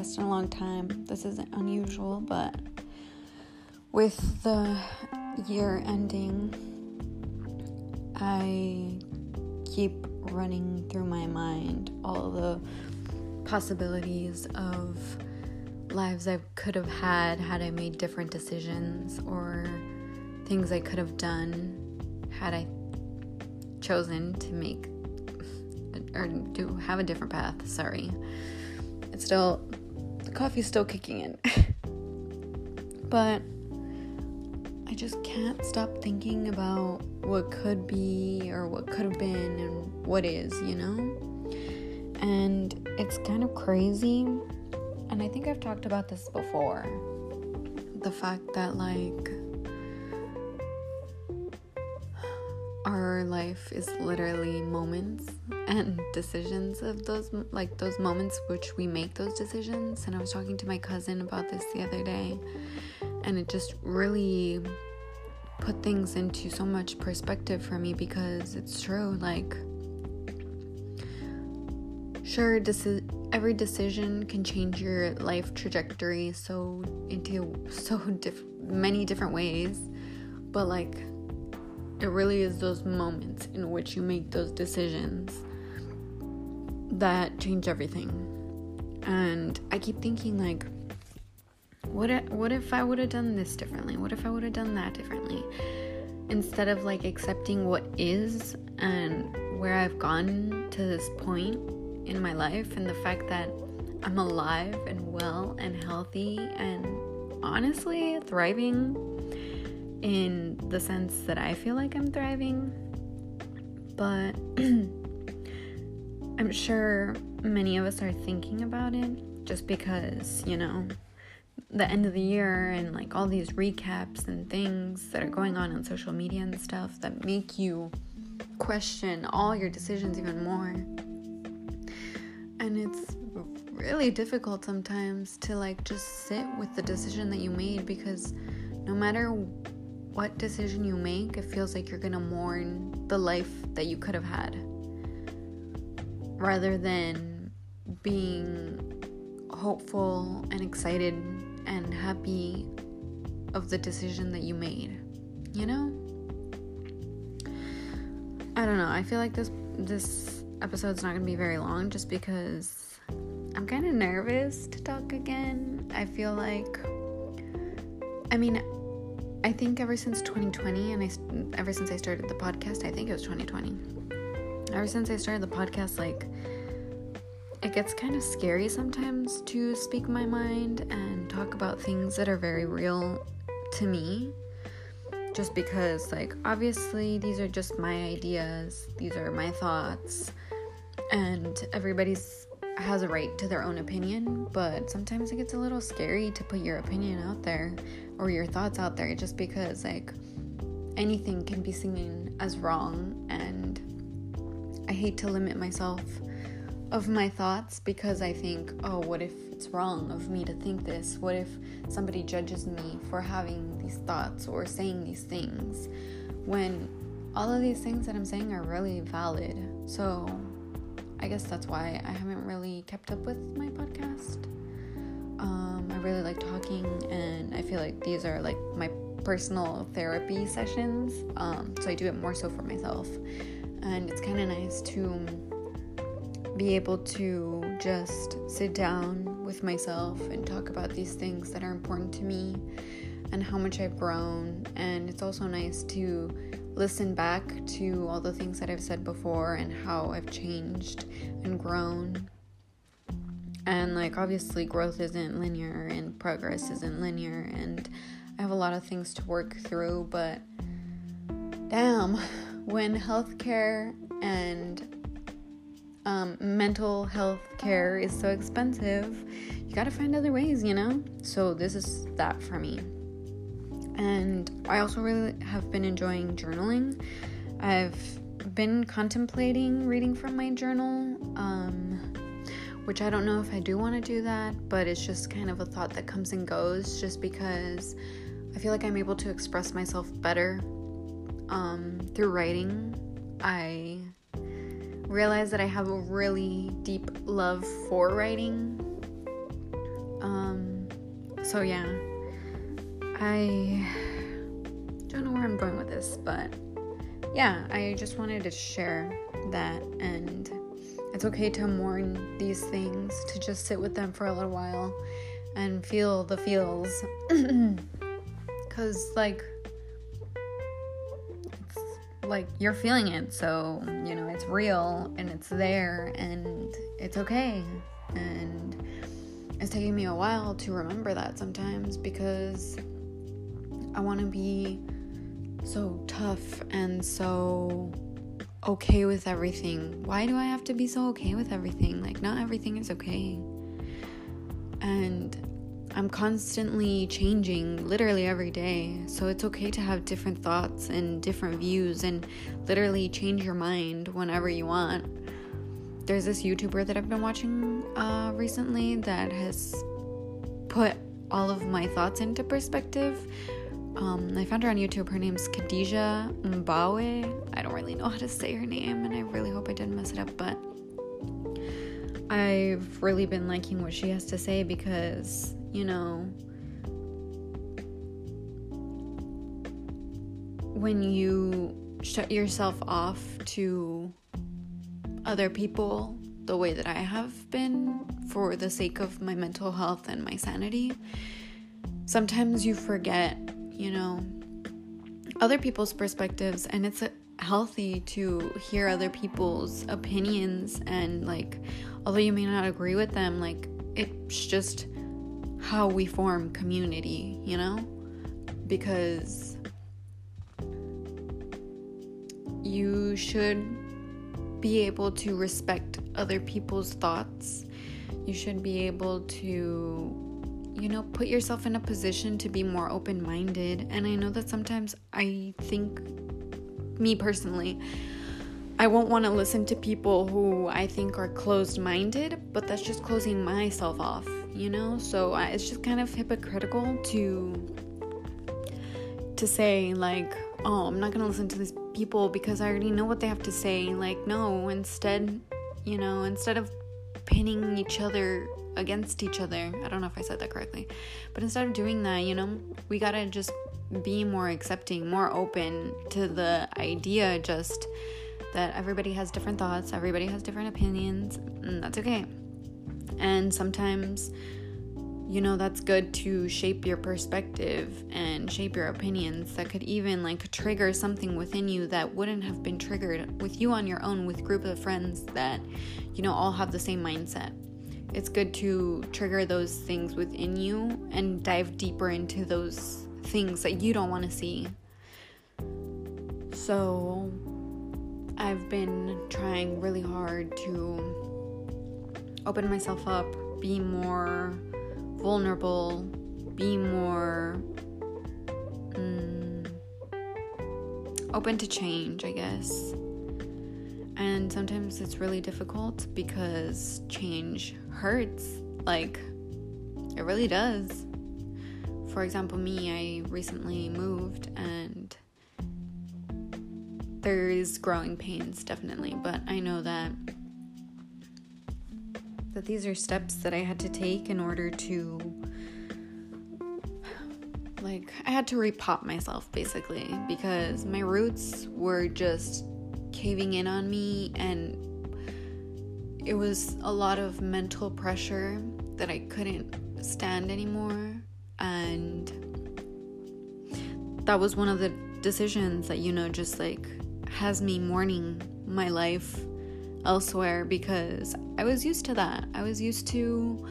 podcast in a long time. This isn't unusual, but with the year ending, I keep running through my mind all the possibilities of lives I could have had had I made different decisions or things I could have done had I chosen to make or to have a different path. Sorry. It's still the coffee's still kicking in. but I just can't stop thinking about what could be or what could have been and what is, you know? And it's kind of crazy. And I think I've talked about this before. The fact that, like, our life is literally moments and decisions of those like those moments which we make those decisions. And i was talking to my cousin about this the other day and it just really put things into so much perspective for me because it's true like sure deci- every decision can change your life trajectory so into so diff- many different ways but like it really is those moments in which you make those decisions that change everything. And I keep thinking like what if, what if I would have done this differently? What if I would have done that differently? Instead of like accepting what is and where I've gone to this point in my life and the fact that I'm alive and well and healthy and honestly thriving in the sense that I feel like I'm thriving. But I'm sure many of us are thinking about it just because, you know, the end of the year and like all these recaps and things that are going on on social media and stuff that make you question all your decisions even more. And it's really difficult sometimes to like just sit with the decision that you made because no matter what decision you make, it feels like you're gonna mourn the life that you could have had rather than being hopeful and excited and happy of the decision that you made. You know? I don't know. I feel like this this episode's not to be very long just because I'm kind of nervous to talk again. I feel like I mean, I think ever since 2020 and I ever since I started the podcast, I think it was 2020. Ever since I started the podcast like it gets kind of scary sometimes to speak my mind and talk about things that are very real to me. Just because, like, obviously, these are just my ideas, these are my thoughts, and everybody's has a right to their own opinion, but sometimes it gets a little scary to put your opinion out there or your thoughts out there just because, like, anything can be seen as wrong, and hate to limit myself of my thoughts because I think, oh, what if it's wrong of me to think this? What if somebody judges me for having these thoughts or saying these things? When all of these things that I'm saying are really valid. So I guess that's why I haven't really kept up with my podcast. Um, I really like talking, and I feel like these are like my personal therapy sessions. Um, so I do it more so for myself. And it's kind of nice to be able to just sit down with myself and talk about these things that are important to me and how much I've grown. And it's also nice to listen back to all the things that I've said before and how I've changed and grown. And like, obviously, growth isn't linear and progress isn't linear, and I have a lot of things to work through, but damn, when healthcare and um, mental health care is so expensive, you gotta find other ways, you know? So, this is that for me. And I also really have been enjoying journaling. I've been contemplating reading from my journal, um, which I don't know if I do want to do that, but it's just kind of a thought that comes and goes just because I feel like I'm able to express myself better um, through writing. I realized that I have a really deep love for writing. Um, so yeah, I don't know where I'm going with this, but yeah, I just wanted to share that and it's okay to mourn these things, to just sit with them for a little while and feel the feels. Cuz like like you're feeling it, so you know, it's real and it's there and it's okay. And it's taking me a while to remember that sometimes because I want to be so tough and so okay with everything. Why do I have to be so okay with everything? Like, not everything is okay. And I'm constantly changing literally every day. So it's okay to have different thoughts and different views and literally change your mind whenever you want. There's this YouTuber that I've been watching uh, recently that has put all of my thoughts into perspective um, I found her on YouTube. Her name's Khadija Mbowe. I don't really know how to say her name, and I really hope I didn't mess it up, but I've really been liking what she has to say because, you know, when you shut yourself off to other people the way that I have been for the sake of my mental health and my sanity, sometimes you forget you know, other people's perspectives, and it's healthy to hear other people's opinions. And, like, although you may not agree with them, like, it's just how we form community, you know? Because you should be able to respect other people's thoughts. You should be able to you know, put yourself in a position to be more open minded. And I know that sometimes I think, me personally, I won't want to listen to people who I think are closed minded, but that's just closing myself off, you know? So I, it's just kind of hypocritical to to say like, "Oh, I'm not going to listen to these people because I already know what they have to say." Like, no, instead, you know, instead of pinning each other against each other. I don't know if I said that correctly. But instead of doing that, you know, we gotta just be more accepting, more open to the idea just that everybody has different thoughts, everybody has different opinions, and that's okay. And sometimes, you know, that's good to shape your perspective and shape your opinions that could even like trigger something within you that wouldn't have been triggered with you on your own with group of friends that you know all have the same mindset it's good to trigger those things within you and dive deeper into those things that you don't want to see. So, I've been trying really hard to open myself up, be more vulnerable, be more mm, open to change, I guess. And sometimes it's really difficult because change hurts. Like, it really does. For example, me, I recently moved and there is growing pains definitely, but I know that that these are steps that I had to take in order to like I had to repop myself basically because my roots were just caving in on me and it was a lot of mental pressure that I couldn't stand anymore and that was one of the decisions that you know just like has me mourning my life elsewhere because I was used to that. I was used to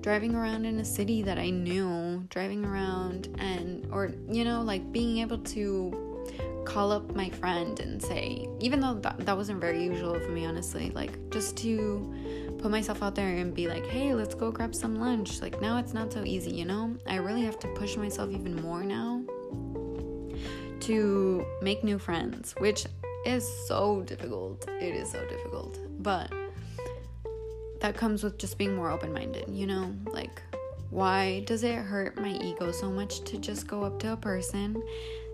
driving around in a city that I knew, driving around and or you know like being able to call up my friend and say, even though that, that wasn't very usual for me, honestly, like just to put myself out there and be like, hey, let's go grab some lunch. Like now it's not so easy, you know? I really have to push myself even more now to make new friends, which is so difficult. It is so difficult. But that comes with just being more open minded, you know? Like, why does it hurt my ego so much to just go up to a person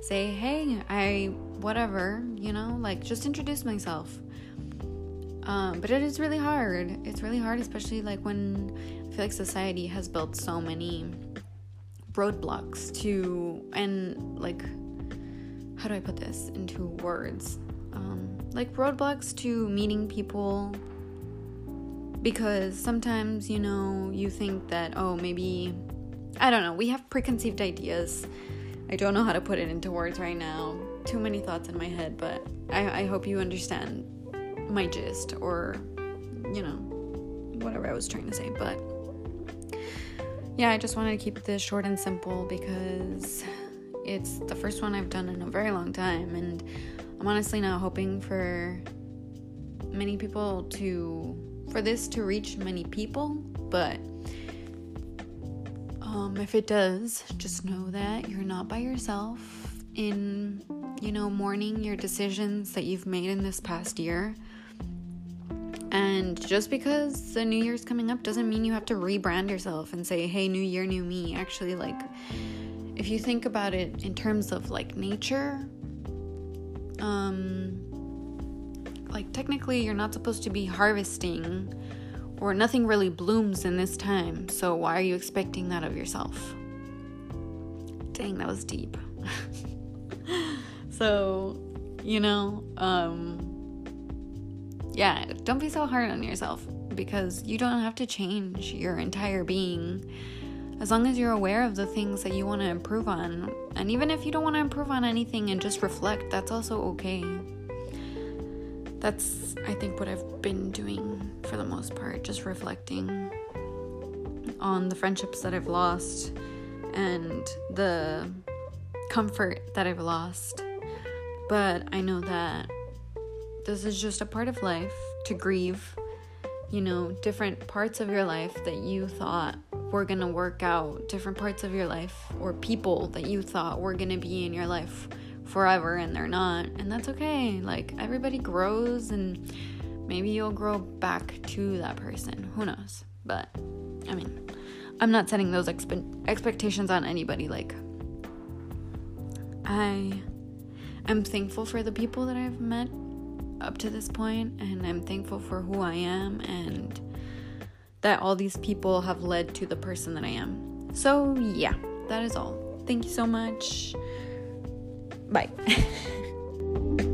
say, hey, I, whatever, you know, like just introduce myself. Um, but it is really hard. It's really hard, especially like when I feel like society has built so many roadblocks to, and like, how do I put this into words? Um, like roadblocks to meeting people because sometimes, you know, you think that, oh, maybe, I don't know, we have preconceived ideas. I don't know how to put it into words right now. Too many thoughts in my head, but I, I hope you understand my gist or, you know, whatever I was trying to say. But yeah, I just wanted to keep this short and simple because it's the first one I've done in a very long time. And I'm honestly not hoping for many people to for this to reach many people, but um, if it does, just know that you're not by yourself in, you know, mourning your decisions that you've made in this past year. And just because the new year's coming up doesn't mean you have to rebrand yourself and say, hey, new year, new me. Actually, like, if you think about it in terms of like nature, um, like technically you're not supposed to be harvesting or nothing really blooms in this time. So why are you expecting that of yourself? Dang, that was deep. so, you know, um yeah, don't be so hard on yourself because you don't have to change your entire being as long as you're aware of the things that you want to improve on. And even if you don't want to improve on anything and just reflect, that's also okay that's I think what I've been doing for the most part, just reflecting on the friendships that I've lost and the comfort that I've lost. But I know that this is just a part of life to grieve, you know, different parts of your life that you thought were going to work out, different parts of your life or people that you thought were going to be in your life forever and they're not. And that's okay. Like everybody grows and maybe you'll grow back to that person. Who knows? But I mean, I'm not setting those expe- expectations on anybody. Like, I am thankful for the people that I've met up to this point, and I'm thankful for who I am, and that all these people have led to the person that I am. So, yeah, that is all. Thank you so much. Bye.